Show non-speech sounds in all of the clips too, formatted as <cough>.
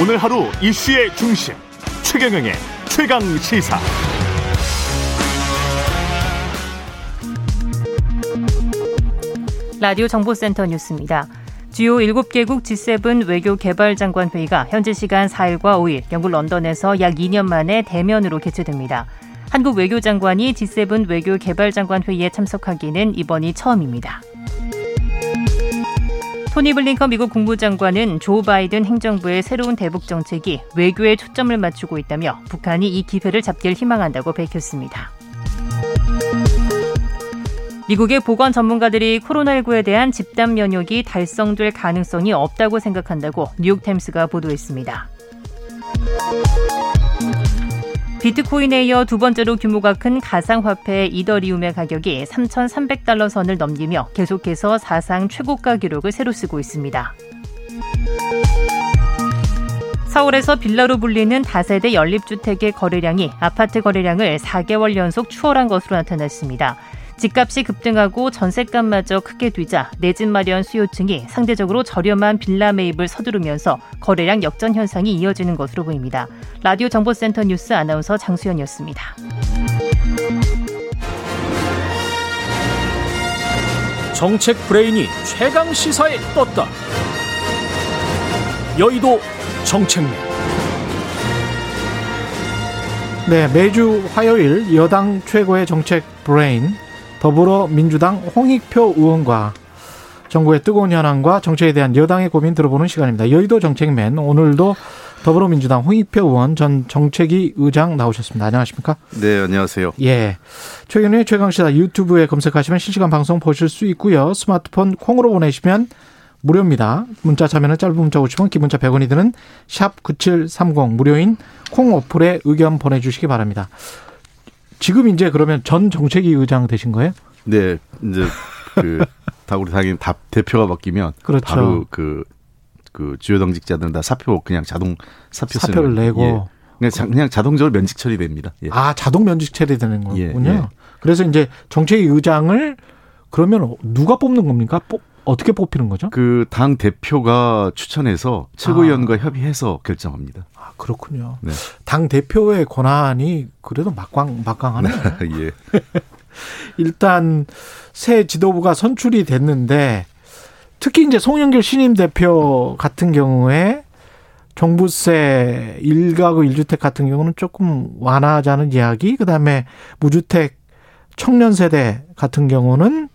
오늘 하루 이슈의 중심 최경영의 최강 시사. 라디오 정보센터 뉴스입니다. 주요 7개국 G7 외교 개발 장관 회의가 현지 시간 4일과 5일 영국 런던에서 약 2년 만에 대면으로 개최됩니다. 한국 외교장관이 G7 외교 개발 장관 회의에 참석하기는 이번이 처음입니다. 토니 블링컨 미국 국무장관은 조 바이든 행정부의 새로운 대북 정책이 외교에 초점을 맞추고 있다며 북한이 이 기회를 잡길 희망한다고 밝혔습니다. 미국의 보건 전문가들이 코로나19에 대한 집단 면역이 달성될 가능성이 없다고 생각한다고 뉴욕타임스가 보도했습니다. 비트코인에 이어 두 번째로 규모가 큰 가상화폐 이더리움의 가격이 3,300달러 선을 넘기며 계속해서 사상 최고가 기록을 새로 쓰고 있습니다. 서울에서 빌라로 불리는 다세대 연립주택의 거래량이 아파트 거래량을 4개월 연속 추월한 것으로 나타났습니다. 집값이 급등하고 전세값마저 크게 뛰자 내 집 마련 수요층이 상대적으로 저렴한 빌라 매입을 서두르면서 거래량 역전 현상이 이어지는 것으로 보입니다. 라디오 정보센터 뉴스 아나운서 장수연이었습니다. 정책 브레인이 최강 시사에 떴다. 여의도 정책맨. 네, 매주 화요일 여당 최고의 정책 브레인 더불어민주당 홍익표 의원과 정부의 뜨거운 현황과 정책에 대한 여당의 고민 들어보는 시간입니다. 여의도 정책맨 오늘도 더불어민주당 홍익표 의원 전 정책위 의장 나오셨습니다. 안녕하십니까? 네, 안녕하세요. 예. 최근에 최강시사 유튜브에 검색하시면 실시간 방송 보실 수 있고요. 스마트폰 콩으로 보내시면 무료입니다. 문자 참여는 짧은 문자 50원, 기본자 100원이 드는 샵 9730 무료인 콩 어플에 의견 보내주시기 바랍니다. 지금 이제 그러면 전 정책위 의장 되신 거예요? 네, 이제 그 <laughs> 다 우리 당연히 답 대표가 바뀌면 그렇죠. 바로 그, 그 주요 당직자들은 다 사표 그냥 자동 사표 사표를 내고 예. 그냥, 자, 그냥 자동적으로 면직 처리됩니다. 예. 아 자동 면직 처리되는 거군요. 예, 예. 그래서 이제 정책위 의장을 그러면 누가 뽑는 겁니까? 뽑, 어떻게 뽑히는 거죠? 그 당 대표가 추천해서 최고위원과 아. 협의해서 결정합니다. 아 그렇군요. 네. 당 대표의 권한이 그래도 막강 막강하네요. <laughs> 예. <laughs> 일단 새 지도부가 선출이 됐는데 특히 이제 송영길 신임 대표 같은 경우에 종부세 일가구 일주택 같은 경우는 조금 완화하자는 이야기, 그다음에 무주택 청년 세대 같은 경우는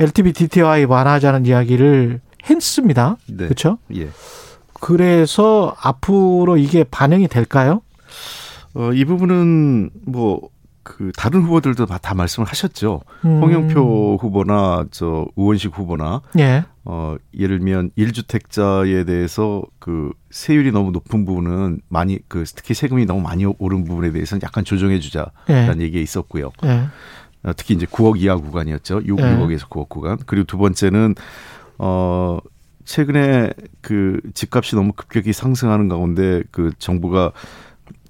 LTV DTI 완화하자는 이야기를 했습니다. 네. 그렇죠? 예. 그래서 앞으로 이게 반영이 될까요? 어, 이 부분은 뭐, 그, 다른 후보들도 다 말씀을 하셨죠. 음. 홍영표 후보나, 저, 우원식 후보나. 예. 어, 예를 들면, 1주택자에 대해서 그, 세율이 너무 높은 부분은 많이, 그, 특히 세금이 너무 많이 오른 부분에 대해서는 약간 조정해 주자라는 예. 얘기가 있었고요. 예. 어, 특히 이제 9억 이하 구간이었죠. 6, 네. 6억에서 9억 구간. 그리고 두 번째는 어 최근에 그 집값이 너무 급격히 상승하는 가운데 그 정부가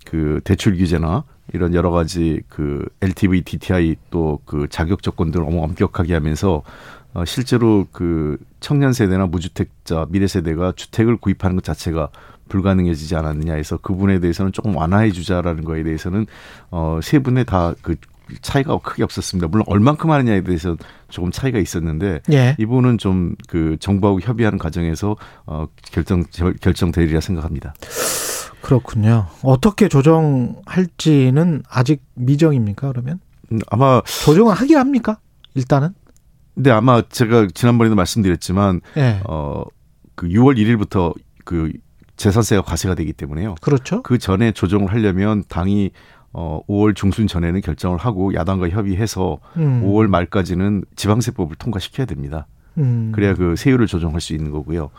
그 대출 규제나 이런 여러 가지 그 LTV, DTI 또 그 자격 조건들을 너무 엄격하게 하면서 어 실제로 그 청년 세대나 무주택자 미래 세대가 주택을 구입하는 것 자체가 불가능해지지 않았느냐 해서 그분에 대해서는 조금 완화해 주자라는 거에 대해서는 어세 분의 다 그 차이가 크게 없었습니다. 물론 얼만큼 하느냐에 대해서 조금 차이가 있었는데 예. 이분은 좀 그 정부하고 협의하는 과정에서 어 결정 결정되리라 생각합니다. 그렇군요. 어떻게 조정할지는 아직 미정입니까? 그러면 음, 아마 조정을 하긴 합니까? 일단은. 근데 아마 제가 지난번에도 말씀드렸지만 예. 어그 6월 1일부터 그 재산세가 과세가 되기 때문에요. 그렇죠. 그 전에 조정을 하려면 당이 어 5월 중순 전에는 결정을 하고 야당과 협의해서 음. 5월 말까지는 지방세법을 통과시켜야 됩니다. 음. 그래야 그 세율을 조정할 수 있는 거고요.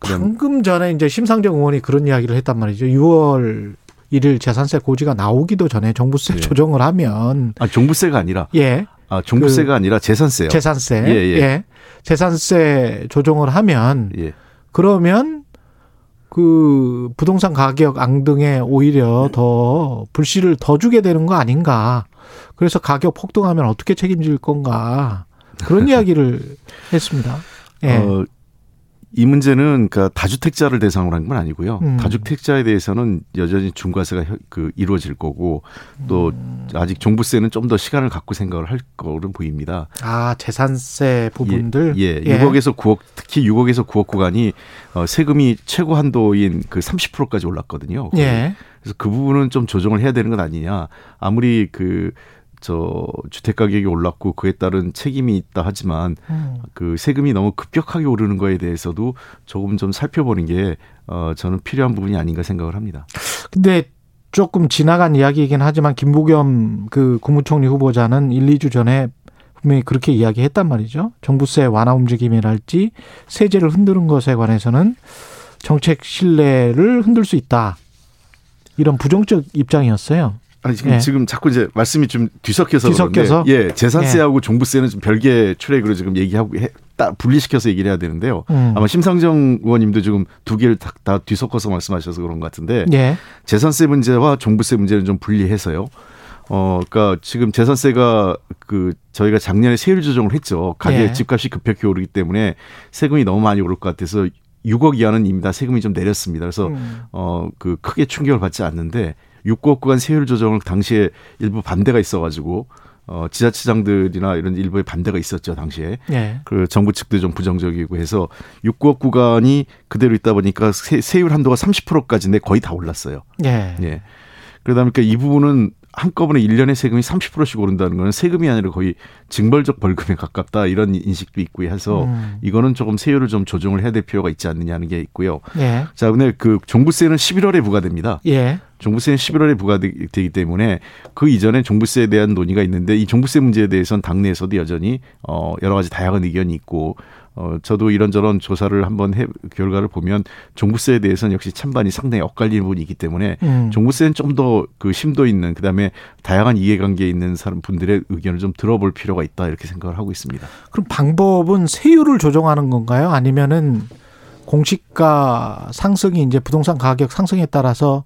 방금 전에 이제 심상정 의원이 그런 이야기를 했단 말이죠. 6월 1일 재산세 고지가 나오기도 전에 종부세 네. 조정을 하면 아 종부세가 아니라 예. 아 종부세가 그 아니라 재산세요. 재산세. 예, 예. 예. 재산세 조정을 하면 예. 그러면 그 부동산 가격 앙등에 오히려 더 불씨를 더 주게 되는 거 아닌가. 그래서 가격 폭등하면 어떻게 책임질 건가. 그런 <laughs> 이야기를 했습니다. 예. 어, 이 문제는 그러니까 다주택자를 대상으로 한 건 아니고요. 음. 다주택자에 대해서는 여전히 중과세가 그 이루어질 거고 또 음. 아직 종부세는 좀 더 시간을 갖고 생각을 할 거로 보입니다. 아 재산세 부분들 예, 예. 예. 6억에서 9억 특히 6억에서 9억 구간이 어, 세금이 최고 한도인 그 30%까지 올랐거든요. 예. 그래서 그 부분은 좀 조정을 해야 되는 건 아니냐. 아무리 그 저 주택 가격이 올랐고 그에 따른 책임이 있다 하지만 음. 그 세금이 너무 급격하게 오르는 거에 대해서도 조금 좀 살펴보는 게 어, 저는 필요한 부분이 아닌가 생각을 합니다. 근데 조금 지나간 이야기이긴 하지만 김부겸 그 국무총리 후보자는 1, 2주 전에 분명히 그렇게 이야기했단 말이죠. 정부세 완화 움직임이랄지 세제를 흔드는 것에 관해서는 정책 신뢰를 흔들 수 있다. 이런 부정적 입장이었어요. 아니 지금 예. 지금 자꾸 이제 말씀이 좀 뒤섞여서 뒤섞여서 그런데 예 재산세하고 예. 종부세는 좀 별개 트랙으로 지금 얘기하고 해, 딱 분리시켜서 얘기를 해야 되는데요. 음. 아마 심상정 의원님도 지금 두 개를 다, 다 뒤섞어서 말씀하셔서 그런 것 같은데 예. 재산세 문제와 종부세 문제는 좀 분리해서요. 어, 그니까 지금 재산세가 그 저희가 작년에 세율 조정을 했죠. 가격 예. 집값이 급격히 오르기 때문에 세금이 너무 많이 오를 것 같아서 6억 이하는 이미 다 세금이 좀 내렸습니다. 그래서 음. 어그 크게 충격을 받지 않는데 6억 구간 세율 조정을 당시에 일부 반대가 있어가지고 어, 지자체장들이나 이런 일부의 반대가 있었죠, 당시에. 예. 그 정부 측도 좀 부정적이고 해서 6억 구간이 그대로 있다 보니까 세, 세율 한도가 30%까지인데 거의 다 올랐어요. 예. 예. 그러다 보니까 이 부분은 한꺼번에 1년에 세금이 30%씩 오른다는 거는 세금이 아니라 거의 징벌적 벌금에 가깝다 이런 인식도 있고 해서 음. 이거는 조금 세율을 좀 조정을 해야 될 필요가 있지 않느냐는 게 있고요. 예. 자, 근데 그 종부세는 11월에 부과됩니다. 예. 종부세는 11월에 부과되기 때문에 그 이전에 종부세에 대한 논의가 있는데 이 종부세 문제에 대해서는 당내에서도 여전히 어 여러 가지 다양한 의견이 있고 어, 저도 이런저런 조사를 한번 해, 결과를 보면 종부세에 대해서는 역시 찬반이 상당히 엇갈리는 부분이 있기 때문에 음. 종부세는 좀 더 그 심도 있는 그다음에 다양한 이해관계에 있는 사람 분들의 의견을 좀 들어볼 필요가 있다 이렇게 생각을 하고 있습니다. 그럼 방법은 세율을 조정하는 건가요? 아니면은 공시가 상승이 이제 부동산 가격 상승에 따라서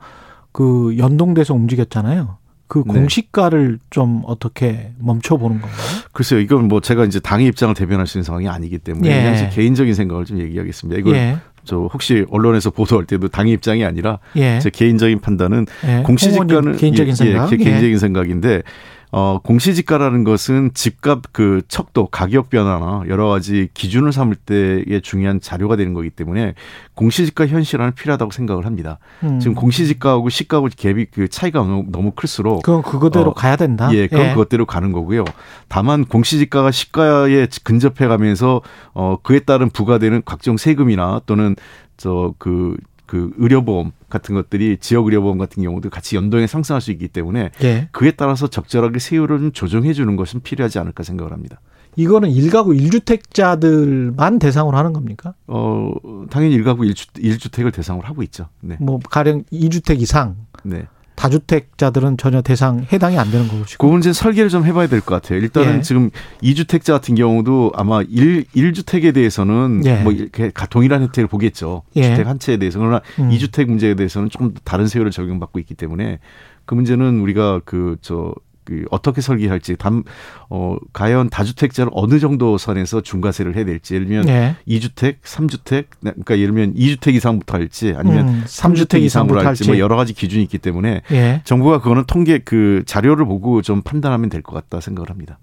그 연동돼서 움직였잖아요. 그 네. 공시가를 네. 좀 어떻게 멈춰보는 건가요? 글쎄요, 이건 뭐 제가 이제 당의 입장을 대변할 수 있는 상황이 아니기 때문에 예. 그냥 개인적인 생각을 좀 얘기하겠습니다. 이걸 예. 저 혹시 언론에서 보도할 때도 당의 입장이 아니라 예. 제 개인적인 판단은 예. 공시지가는 개인적인 예, 생각, 예, 개인적인 생각인데 어, 공시지가라는 것은 집값 그 척도, 가격 변화나 여러 가지 기준을 삼을 때에 중요한 자료가 되는 거기 때문에 공시지가 현실화는 필요하다고 생각을 합니다. 음. 지금 공시지가하고 시가하고 갭이 그 차이가 너무, 너무 클수록 그건 그거대로 어, 가야 된다. 예, 그건 예. 그것대로 가는 거고요. 다만 공시지가가 시가에 근접해 가면서 어, 그에 따른 부과되는 각종 세금이나 또는 저그 그 의료보험 같은 것들이 지역 의료보험 같은 경우도 같이 연동해 상승할 수 있기 때문에 예. 그에 따라서 적절하게 세율을 좀 조정해 주는 것은 필요하지 않을까 생각을 합니다. 이거는 일가구 일주택자들만 대상으로 하는 겁니까? 어, 당연히 일가구 일주, 택을 대상으로 하고 있죠. 네. 뭐 가령 2주택 이상. 네. 다주택자들은 전혀 대상 해당이 안 되는 것이고. 그 문제는 설계를 좀 해봐야 될 것 같아요. 일단은 예. 지금 2주택자 같은 경우도 아마 1, 1주택에 대해서는 예. 뭐 이렇게 동일한 혜택을 보겠죠. 예. 주택 한 채에 대해서. 그러나 음. 2주택 문제에 대해서는 조금 다른 세율을 적용받고 있기 때문에 그 문제는 우리가 그 저 그 어떻게 설계할지 담 어, 과연 다주택자를 어느 정도 선에서 중과세를 해야 될지 예를 들면 네. 2주택, 3주택 그러니까 예를 들면 2주택 이상부터 할지 아니면 음, 3주택 이상으로 할지 뭐 여러 가지 기준이 있기 때문에 예. 정부가 그거는 통계 그 자료를 보고 좀 판단하면 될 것 같다 생각을 합니다.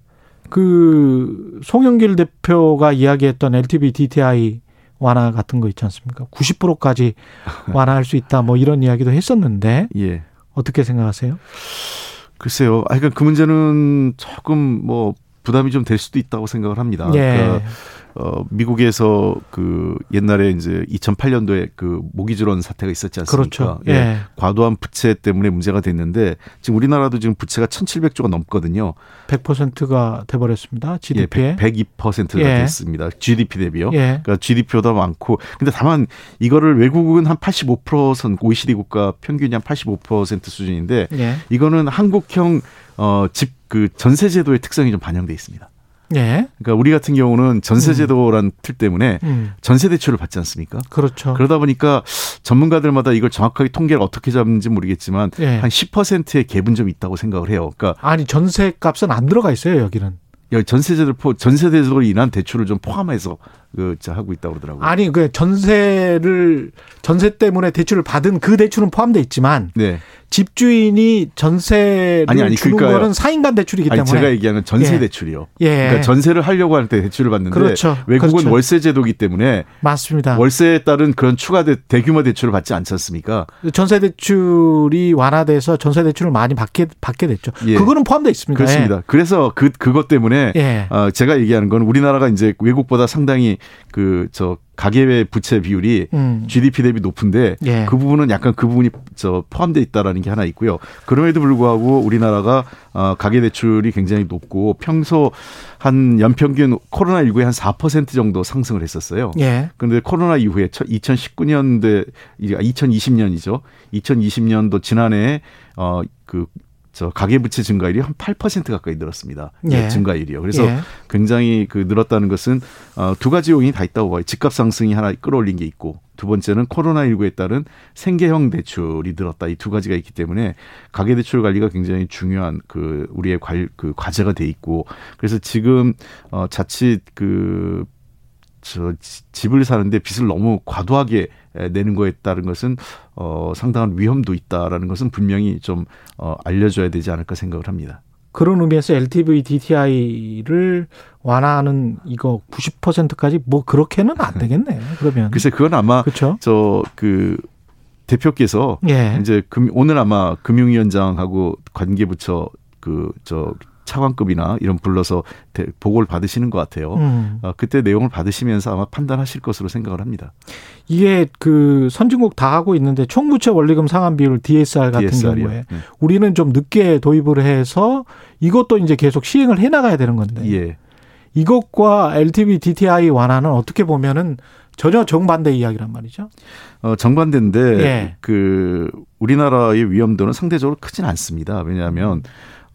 그 송영길 대표가 이야기했던 LTV DTI 완화 같은 거 있지 않습니까? 90%까지 <laughs> 완화할 수 있다 뭐 이런 이야기도 했었는데 예. 어떻게 생각하세요? 글쎄요. 아, 그러니까 그 문제는 조금 뭐 부담이 좀 될 수도 있다고 생각을 합니다. 예. 그러니까 어, 미국에서 그 옛날에 이제 2008년도에 그 모기지론 사태가 있었지 않습니까? 그렇죠. 예. 예. 과도한 부채 때문에 문제가 됐는데 지금 우리나라도 지금 부채가 1,700조가 넘거든요. 100%가 돼 버렸습니다. GDP에. 예, 102%가 예. 됐습니다. GDP 대비요. 예. 그러니까 GDP보다 많고 근데 다만 이거를 외국은 한 85%선 OECD 국가 평균이 한 85% 수준인데 예. 이거는 한국형 어, 집 그 전세 제도의 특성이 좀 반영돼 있습니다. 예. 그러니까 우리 같은 경우는 전세제도란 음. 틀 때문에 음. 전세 대출을 받지 않습니까? 그렇죠. 그러다 보니까 전문가들마다 이걸 정확하게 통계를 어떻게 잡는지 모르겠지만 예. 한 10%의 갭은 좀 있다고 생각을 해요. 그러니까 아니 전세 값은 안 들어가 있어요 여기는. 전세제도 포 전세제도로 인한 대출을 좀 포함해서 그 하고 있다고 그러더라고요. 아니 그 전세를 전세 때문에 대출을 받은 그 대출은 포함돼 있지만 네. 집주인이 전세를 아니, 아니, 주는 그러니까요. 거는 사인간 대출이기 때문에 제가 얘기하는 전세 예. 대출이요. 예. 그러니까 전세를 하려고 할 때 대출을 받는데 그렇죠. 외국은 그렇죠. 월세 제도기 때문에 맞습니다. 월세에 따른 그런 추가 대, 대규모 대출을 받지 않지 않습니까? 전세 대출이 완화돼서 전세 대출을 많이 받게 받게 됐죠. 예. 그거는 포함되어 있습니다. 그렇습니다. 예. 그래서 그 그것 때문에 예. 어, 제가 얘기하는 건 우리나라가 이제 외국보다 상당히 그 저 가계의 부채 비율이 음. GDP 대비 높은데 예. 그 부분은 약간 그 부분이 저 포함돼 있다라는 게 하나 있고요. 그럼에도 불구하고 우리나라가 어 가계 대출이 굉장히 높고 평소 한 연평균 코로나 19에 한 4% 정도 상승을 했었어요. 예. 그런데 코로나 이후에 2019년대 2020년이죠. 2020년도 지난해 어그 저 가계부채 증가율이 한 8% 가까이 늘었습니다. 예. 증가율이요. 그래서 예. 굉장히 그 늘었다는 것은 어, 두 가지 요인이 다 있다고 봐요. 집값 상승이 하나 끌어올린 게 있고 두 번째는 코로나19에 따른 생계형 대출이 늘었다. 이 두 가지가 있기 때문에 가계 대출 관리가 굉장히 중요한 그 우리의 관, 그 과제가 돼 있고 그래서 지금 어, 자칫 그 저 집을 사는데 빚을 너무 과도하게 내는 거에 따른 것은 어 상당한 위험도 있다라는 것은 분명히 좀 어, 알려줘야 되지 않을까 생각을 합니다. 그런 의미에서 LTV DTI를 완화하는 이거 90%까지 뭐 그렇게는 안 되겠네. 그러면 글쎄 그건 아마 저그 대표께서 예. 이제 금, 오늘 아마 금융위원장하고 관계부처 그저 차관급이나 이런 불러서 보고를 받으시는 것 같아요. 음. 어, 그때 내용을 받으시면서 아마 판단하실 것으로 생각을 합니다. 이게 그 선진국 다 하고 있는데 총부채 원리금 상환 비율 DSR 같은 DSR이요. 경우에 네. 우리는 좀 늦게 도입을 해서 이것도 이제 계속 시행을 해 나가야 되는 건데. 예. 이것과 LTV DTI 완화는 어떻게 보면은 전혀 정반대 이야기란 말이죠. 어, 정반대인데 예. 그 우리나라의 위험도는 상대적으로 크진 않습니다. 왜냐하면 음.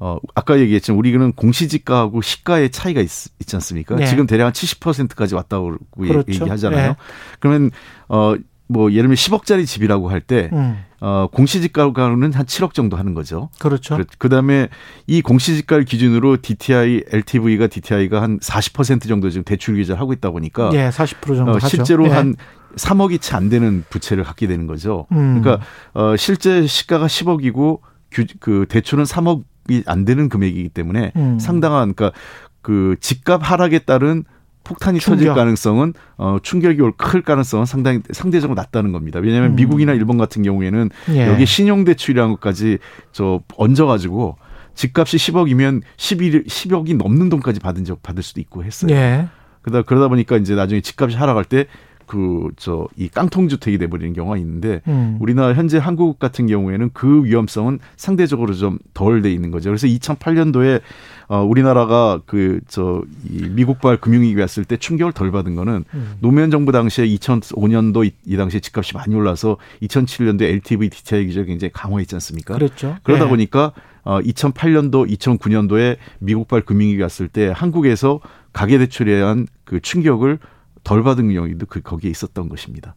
어, 아까 얘기했지만 우리는 공시지가하고 시가의 차이가 있, 지 않습니까? 네. 지금 대략 한 70%까지 왔다고 그렇죠. 얘기하잖아요. 네. 그러면 어, 뭐 예를 들면 10억짜리 집이라고 할때 음. 어, 공시지가로는 한 7억 정도 하는 거죠. 그렇죠. 그, 다음에 이 공시지가를 기준으로 DTI, LTV가 DTI가 한 40% 정도 지금 대출 규제를 하고 있다 보니까 예, 40% 정도 어, 실제로 예. 한 3억이 채 안 되는 부채를 갖게 되는 거죠. 음. 그러니까 어, 실제 시가가 10억이고 규, 그 대출은 3억 이안 되는 금액이기 때문에 음. 상당한 그러니까 그 집값 하락에 따른 폭탄이 충격. 터질 가능성은 어 충격이 올 클 가능성은 상당히 상대적으로 낮다는 겁니다. 왜냐하면 음. 미국이나 일본 같은 경우에는 예. 여기 신용 대출이라는 것까지 저 얹어 가지고 집값이 10억이면 11 10억이 넘는 돈까지 받은 적 받을 수도 있고 했어요. 예. 그러다 그러다 보니까 이제 나중에 집값이 하락할 때 그 저 이 깡통 주택이 돼 버리는 경우가 있는데 음. 우리나라 현재 한국 같은 경우에는 그 위험성은 상대적으로 좀 덜 돼 있는 거죠. 그래서 2008년도에 어 우리나라가 그 저 이 미국발 금융위기 왔을 때 충격을 덜 받은 거는 음. 노무현 정부 당시에 2005년도 이, 이 당시에 집값이 많이 올라서 2007년도에 LTV DTI 기준이 굉장히 강화했지 않습니까? 그렇죠. 그러다 네. 보니까 어 2008년도 2009년도에 미국발 금융위기 왔을 때 한국에서 가계대출에 대한 그 충격을 덜 받은 경우도 그 거기에 있었던 것입니다.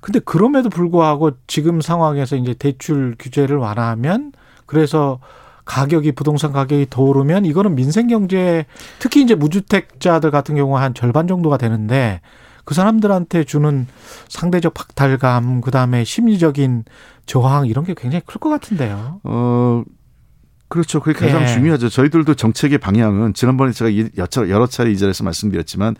근데 그럼에도 불구하고 지금 상황에서 이제 대출 규제를 완화하면 그래서 가격이 부동산 가격이 더 오르면 이거는 민생 경제 특히 이제 무주택자들 같은 경우 한 절반 정도가 되는데 그 사람들한테 주는 상대적 박탈감 그다음에 심리적인 저항 이런 게 굉장히 클 것 같은데요. 어 그렇죠. 그게 가장 예. 중요하죠. 저희들도 정책의 방향은 지난번에 제가 여러 차례 이 자리에서 말씀드렸지만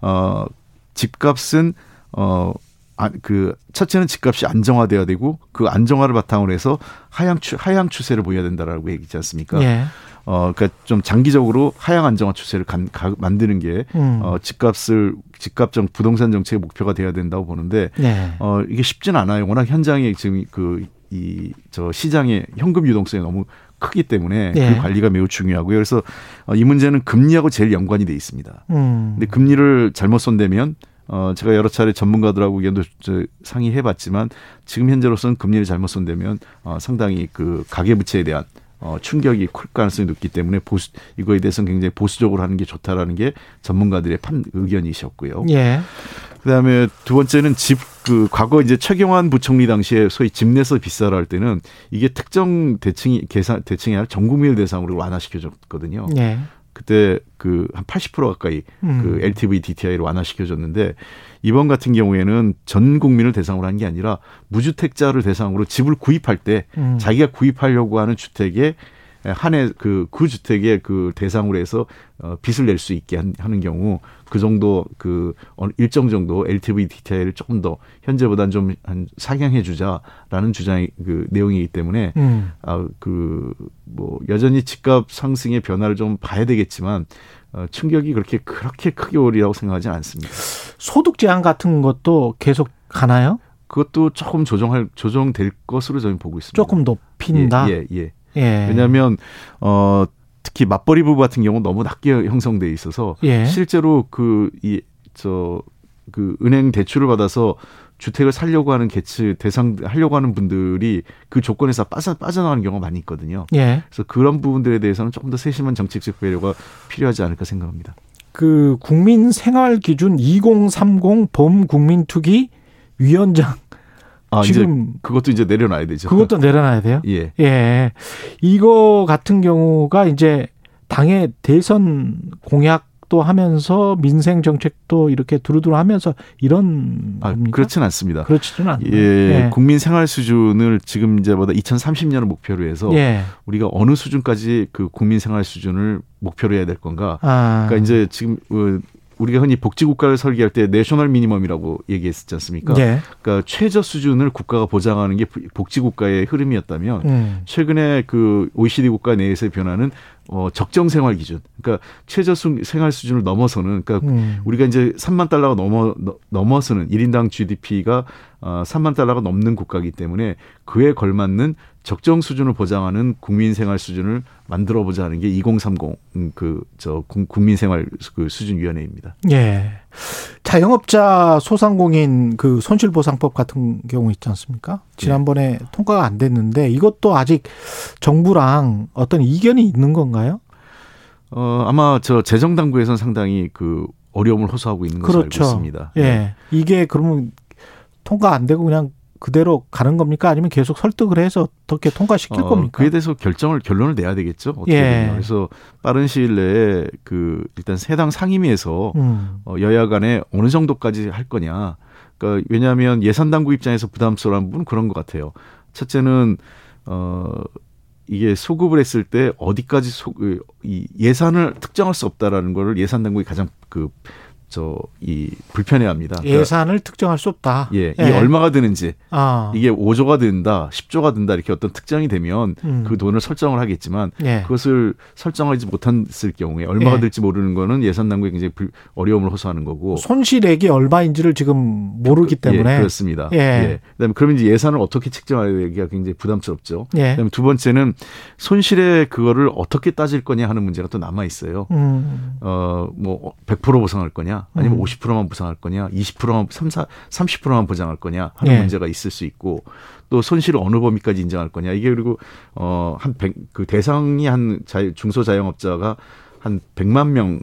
어 집값은 어, 아, 그 첫째는 집값이 안정화돼야 되고 그 안정화를 바탕으로 해서 하향 추 하향 추세를 보여야 된다라고 얘기했지 않습니까? 예. 어, 그러니까 좀 장기적으로 하향 안정화 추세를 간, 가, 만드는 게 음. 어, 집값을 집값정 부동산 정책의 목표가 돼야 된다고 보는데 예. 어, 이게 쉽진 않아요. 워낙 현장에 지금 그 이 저 시장의 현금 유동성이 너무 크기 때문에 예. 그 관리가 매우 중요하고요. 그래서 어, 이 문제는 금리하고 제일 연관이 돼 있습니다. 음. 근데 금리를 잘못 손대면 어 제가 여러 차례 전문가들하고 의견도 상의해봤지만 지금 현재로서는 금리를 잘못 손대면 어 상당히 그 가계 부채에 대한 어, 충격이 클 가능성이 높기 때문에 보수 이거에 대해서는 굉장히 보수적으로 하는 게 좋다라는 게 전문가들의 판 의견이셨고요. 예. 그다음에 두 번째는 집 그 과거 이제 최경환 부총리 당시에 소위 집 내서 비싸라 할 때는 이게 특정 대칭이 계산 대칭이 아니라 전 국민을 대상으로 완화시켜줬거든요. 예. 그때 그 한 80% 가까이 음. 그 LTV DTI를 완화시켜줬는데 이번 같은 경우에는 전 국민을 대상으로 한 게 아니라 무주택자를 대상으로 집을 구입할 때 음. 자기가 구입하려고 하는 주택에 한 해 그, 그 주택의 그 대상으로 해서 어, 빚을 낼 수 있게 한, 하는 경우 그 정도 그 일정 정도 LTV DTI를 조금 더 현재보다는 좀 한 상향해 주자라는 주장이 그 내용이기 때문에 음. 아그 뭐 여전히 집값 상승의 변화를 좀 봐야 되겠지만 어, 충격이 그렇게 그렇게 크게 오리라고 생각하지 않습니다. 소득 제한 같은 것도 계속 가나요? 그것도 조금 조정할 조정될 것으로 저는 보고 있습니다. 조금 높인다. 예, 예. 예. 예. 왜냐하면 어 특히 맞벌이 부부 같은 경우 너무 낮게 형성돼 있어서 예. 실제로 그 이저그 은행 대출을 받아서 주택을 살려고 하는 개츠 대상 하려고 하는 분들이 그 조건에서 빠져 빠져나가는 경우가 많이 있거든요. 예. 그래서 그런 부분들에 대해서는 조금 더 세심한 정책적 배려가 필요하지 않을까 생각합니다. 그 국민 생활 기준 2030 범 국민 투기 위원장 아, 지금 그것도 이제 내려놔야 되죠. 그것도 내려놔야 돼요. <laughs> 예. 예. 이거 같은 경우가 이제 당의 대선 공약도 하면서 민생 정책도 이렇게 두루두루 하면서 이런 아, 그렇진 않습니다. 그렇지는 않아요. 예, 예. 국민 생활 수준을 지금 이제보다 2030년을 목표로 해서 예. 우리가 어느 수준까지 그 국민 생활 수준을 목표로 해야 될 건가? 아. 그러니까 이제 지금 어, 우리가 흔히 복지국가를 설계할 때 내셔널 미니멈이라고 얘기했었지 않습니까? 네. 그러니까 최저 수준을 국가가 보장하는 게 복지국가의 흐름이었다면 음. 최근에 그 OECD 국가 내에서의 변화는 어, 적정 생활 기준. 그러니까 최저 생활 수준을 넘어서는 그러니까 음. 우리가 이제 3만 달러가 넘어 넘어서는 1인당 GDP가 어, 3만 달러가 넘는 국가이기 때문에 그에 걸맞는 적정 수준을 보장하는 국민 생활 수준을 만들어 보자는 게 2030 그 저 국민 생활 그 수준 위원회입니다. 예. 자영업자 소상공인 그 손실 보상법 같은 경우 있지 않습니까? 지난번에 예. 통과가 안 됐는데 이것도 아직 정부랑 어떤 이견이 있는 건가요? 어, 아마 저 재정 당국에서는 상당히 그 어려움을 호소하고 있는 것으로 그렇죠. 알고 있습니다. 예. 네. 이게 그러면 통과 안 되고 그냥 그대로 가는 겁니까? 아니면 계속 설득을 해서 어떻게 통과시킬 어, 겁니까? 그에 대해서 결정을 결론을 내야 되겠죠. 어떻게 예. 그래서 빠른 시일 내에 그 일단 세당 상임위에서 음. 어, 여야 간에 어느 정도까지 할 거냐. 그러니까 왜냐하면 예산 당국 입장에서 부담스러운 부분은 그런 것 같아요. 첫째는 어 이게 소급을 했을 때 어디까지 소, 그, 이 예산을 특정할 수 없다라는 거를 예산 당국이 가장 그 저 이 불편해합니다. 그러니까 예산을 특정할 수 없다. 예, 예. 이 얼마가 드는지 아. 이게 5조가 든다, 10조가 든다 이렇게 어떤 특정이 되면 음. 그 돈을 설정을 하겠지만 예. 그것을 설정하지 못했을 경우에 얼마가 예. 될지 모르는 거는 예산 당국이 굉장히 불, 어려움을 호소하는 거고 손실액이 얼마인지를 지금 모르기 그, 예, 때문에 그렇습니다. 예. 예. 그다음에 그러면 이제 예산을 어떻게 책정하기가 굉장히 부담스럽죠. 예. 그다음에 두 번째는 손실의 그거를 어떻게 따질 거냐 하는 문제가 또 남아 있어요. 음. 어뭐 100% 보상할 거냐 아니면 음. 50%만 보상할 거냐, 20%만 3, 4, 30%만 보장할 거냐 하는 네. 문제가 있을 수 있고 또 손실을 어느 범위까지 인정할 거냐. 이게 그리고 어한 그 대상이 한 자, 중소자영업자가 한 100만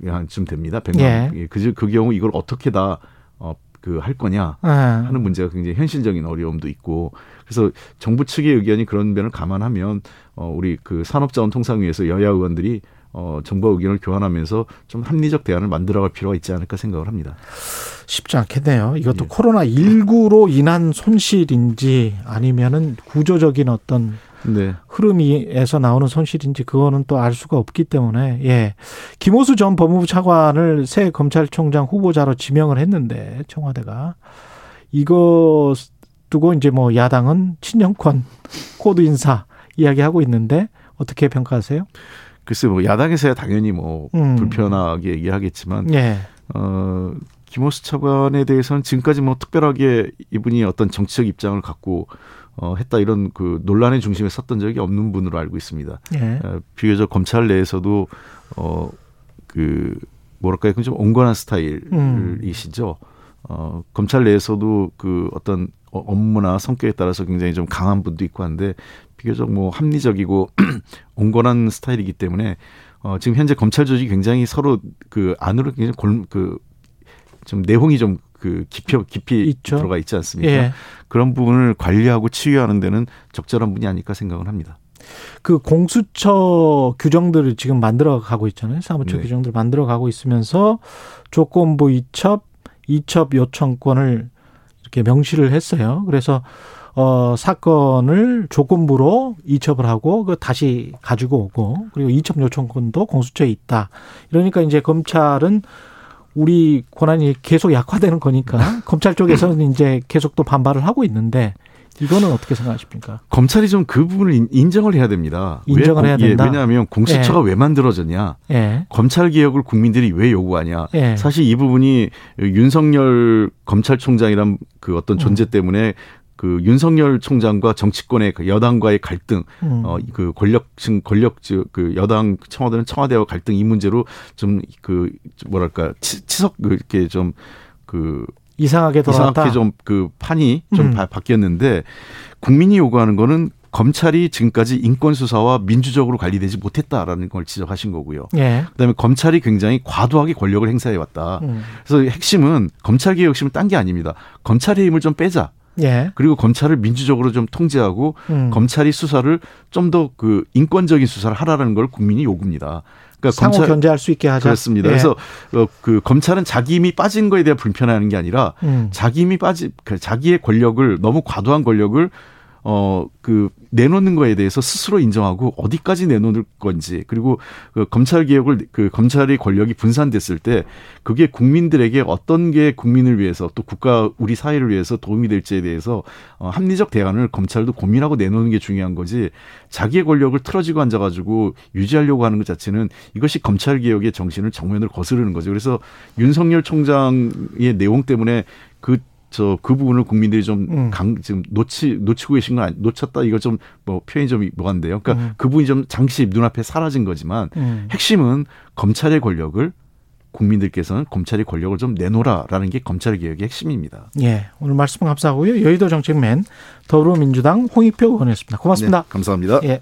명쯤 됩니다. 100만. 예. 예. 그, 그 경우 이걸 어떻게 다 어, 그할 거냐 예. 하는 문제가 굉장히 현실적인 어려움도 있고 그래서 정부 측의 의견이 그런 면을 감안하면 어 우리 그 산업자원통상위에서 여야 의원들이 어, 정보 의견을 교환하면서 좀 합리적 대안을 만들어갈 필요가 있지 않을까 생각을 합니다. 쉽지 않겠네요. 이것도 예. 코로나 19로 인한 손실인지 아니면은 구조적인 어떤 네. 흐름에서 나오는 손실인지 그거는 또 알 수가 없기 때문에 예. 김오수 전 법무부 차관을 새 검찰총장 후보자로 지명을 했는데 청와대가 이거 두고 이제 뭐 야당은 친정권 <laughs> 코드 인사 이야기하고 있는데 어떻게 평가하세요? 글쎄 뭐 야당에서야 당연히 뭐 음. 불편하게 얘기하겠지만 예. 어 김오수 차관에 대해서는 지금까지 뭐 특별하게 이분이 어떤 정치적 입장을 갖고 어 했다 이런 그 논란의 중심에 섰던 적이 없는 분으로 알고 있습니다. 예. 어, 비교적 검찰 내에서도 어 그 뭐랄까요 좀 온건한 스타일이시죠. 음. 어 검찰 내에서도 그 어떤 업무나 성격에 따라서 굉장히 좀 강한 분도 있고 한데 비교적 뭐 합리적이고 <clears throat> 온건한 스타일이기 때문에 어 지금 현재 검찰 조직이 굉장히 서로 그 안으로 굉장히 골 그 좀 내홍이 좀 그 깊이 깊이 있죠. 들어가 있지 않습니까? 예. 그런 부분을 관리하고 치유하는 데는 적절한 분이 아닐까 생각을 합니다. 그 공수처 규정들을 지금 만들어 가고 있잖아요. 사무처 네. 규정들 만들어 가고 있으면서 조건부 이첩, 이첩 요청권을 이렇게 명시를 했어요. 그래서 어 사건을 조건부로 이첩을 하고 그 다시 가지고 오고 그리고 이첩 요청권도 공수처에 있다. 이러니까 이제 검찰은 우리 권한이 계속 약화되는 거니까 <laughs> 검찰 쪽에서는 이제 계속 또 반발을 하고 있는데 이거는 어떻게 생각하십니까? 검찰이 좀 그 부분을 인정을 해야 됩니다. 인정을 왜, 해야 된다. 예, 왜냐하면 공수처가 예. 왜 만들어졌냐? 예. 검찰 개혁을 국민들이 왜 요구하냐? 예. 사실 이 부분이 윤석열 검찰총장이란 그 어떤 존재 음. 때문에 그 윤석열 총장과 정치권의 그 여당과의 갈등, 음. 어그 권력층 권력 그 여당 청와대는 청와대와 갈등 이 문제로 좀 그 뭐랄까 치, 치석 이렇게 좀그 이상하게 돌아갔다. 이상하게 좀 그 판이 좀 음. 바뀌었는데 국민이 요구하는 거는 검찰이 지금까지 인권 수사와 민주적으로 관리되지 못했다라는 걸 지적하신 거고요. 예. 그다음에 검찰이 굉장히 과도하게 권력을 행사해 왔다. 음. 그래서 핵심은 검찰 개혁 핵심은 딴 게 아닙니다. 검찰의 힘을 좀 빼자. 예. 그리고 검찰을 민주적으로 좀 통제하고 음. 검찰이 수사를 좀 더 그 인권적인 수사를 하라는 걸 국민이 요구입니다. 그러니까 상호 검찰, 견제할 수 있게 하자. 그렇습니다. 예. 그래서 어, 그 검찰은 자기 힘이 빠진 거에 대해 불편해하는 게 아니라 음. 자기 힘이 빠지 그 자기의 권력을 너무 과도한 권력을 어, 그, 내놓는 거에 대해서 스스로 인정하고 어디까지 내놓을 건지, 그리고 그 검찰 개혁을, 그 검찰의 권력이 분산됐을 때 그게 국민들에게 어떤 게 국민을 위해서 또 국가, 우리 사회를 위해서 도움이 될지에 대해서 어, 합리적 대안을 검찰도 고민하고 내놓는 게 중요한 거지 자기의 권력을 틀어지고 앉아가지고 유지하려고 하는 것 자체는 이것이 검찰 개혁의 정신을 정면으로 거스르는 거죠. 그래서 윤석열 총장의 내용 때문에 그 저 그 부분을 국민들이 좀 음. 강, 지금 놓치 놓치고 계신 건 아니, 놓쳤다 이거 좀 뭐 표현이 좀 뭐한데요. 그러니까 음. 그 부분이 좀 잠시 눈앞에 사라진 거지만 음. 핵심은 검찰의 권력을 국민들께서는 검찰의 권력을 좀 내놓으라라는 게 검찰 개혁의 핵심입니다. 예, 오늘 말씀 감사하고요. 여의도 정책맨 더불어민주당 홍익표 의원이었습니다. 고맙습니다. 네, 감사합니다. 예.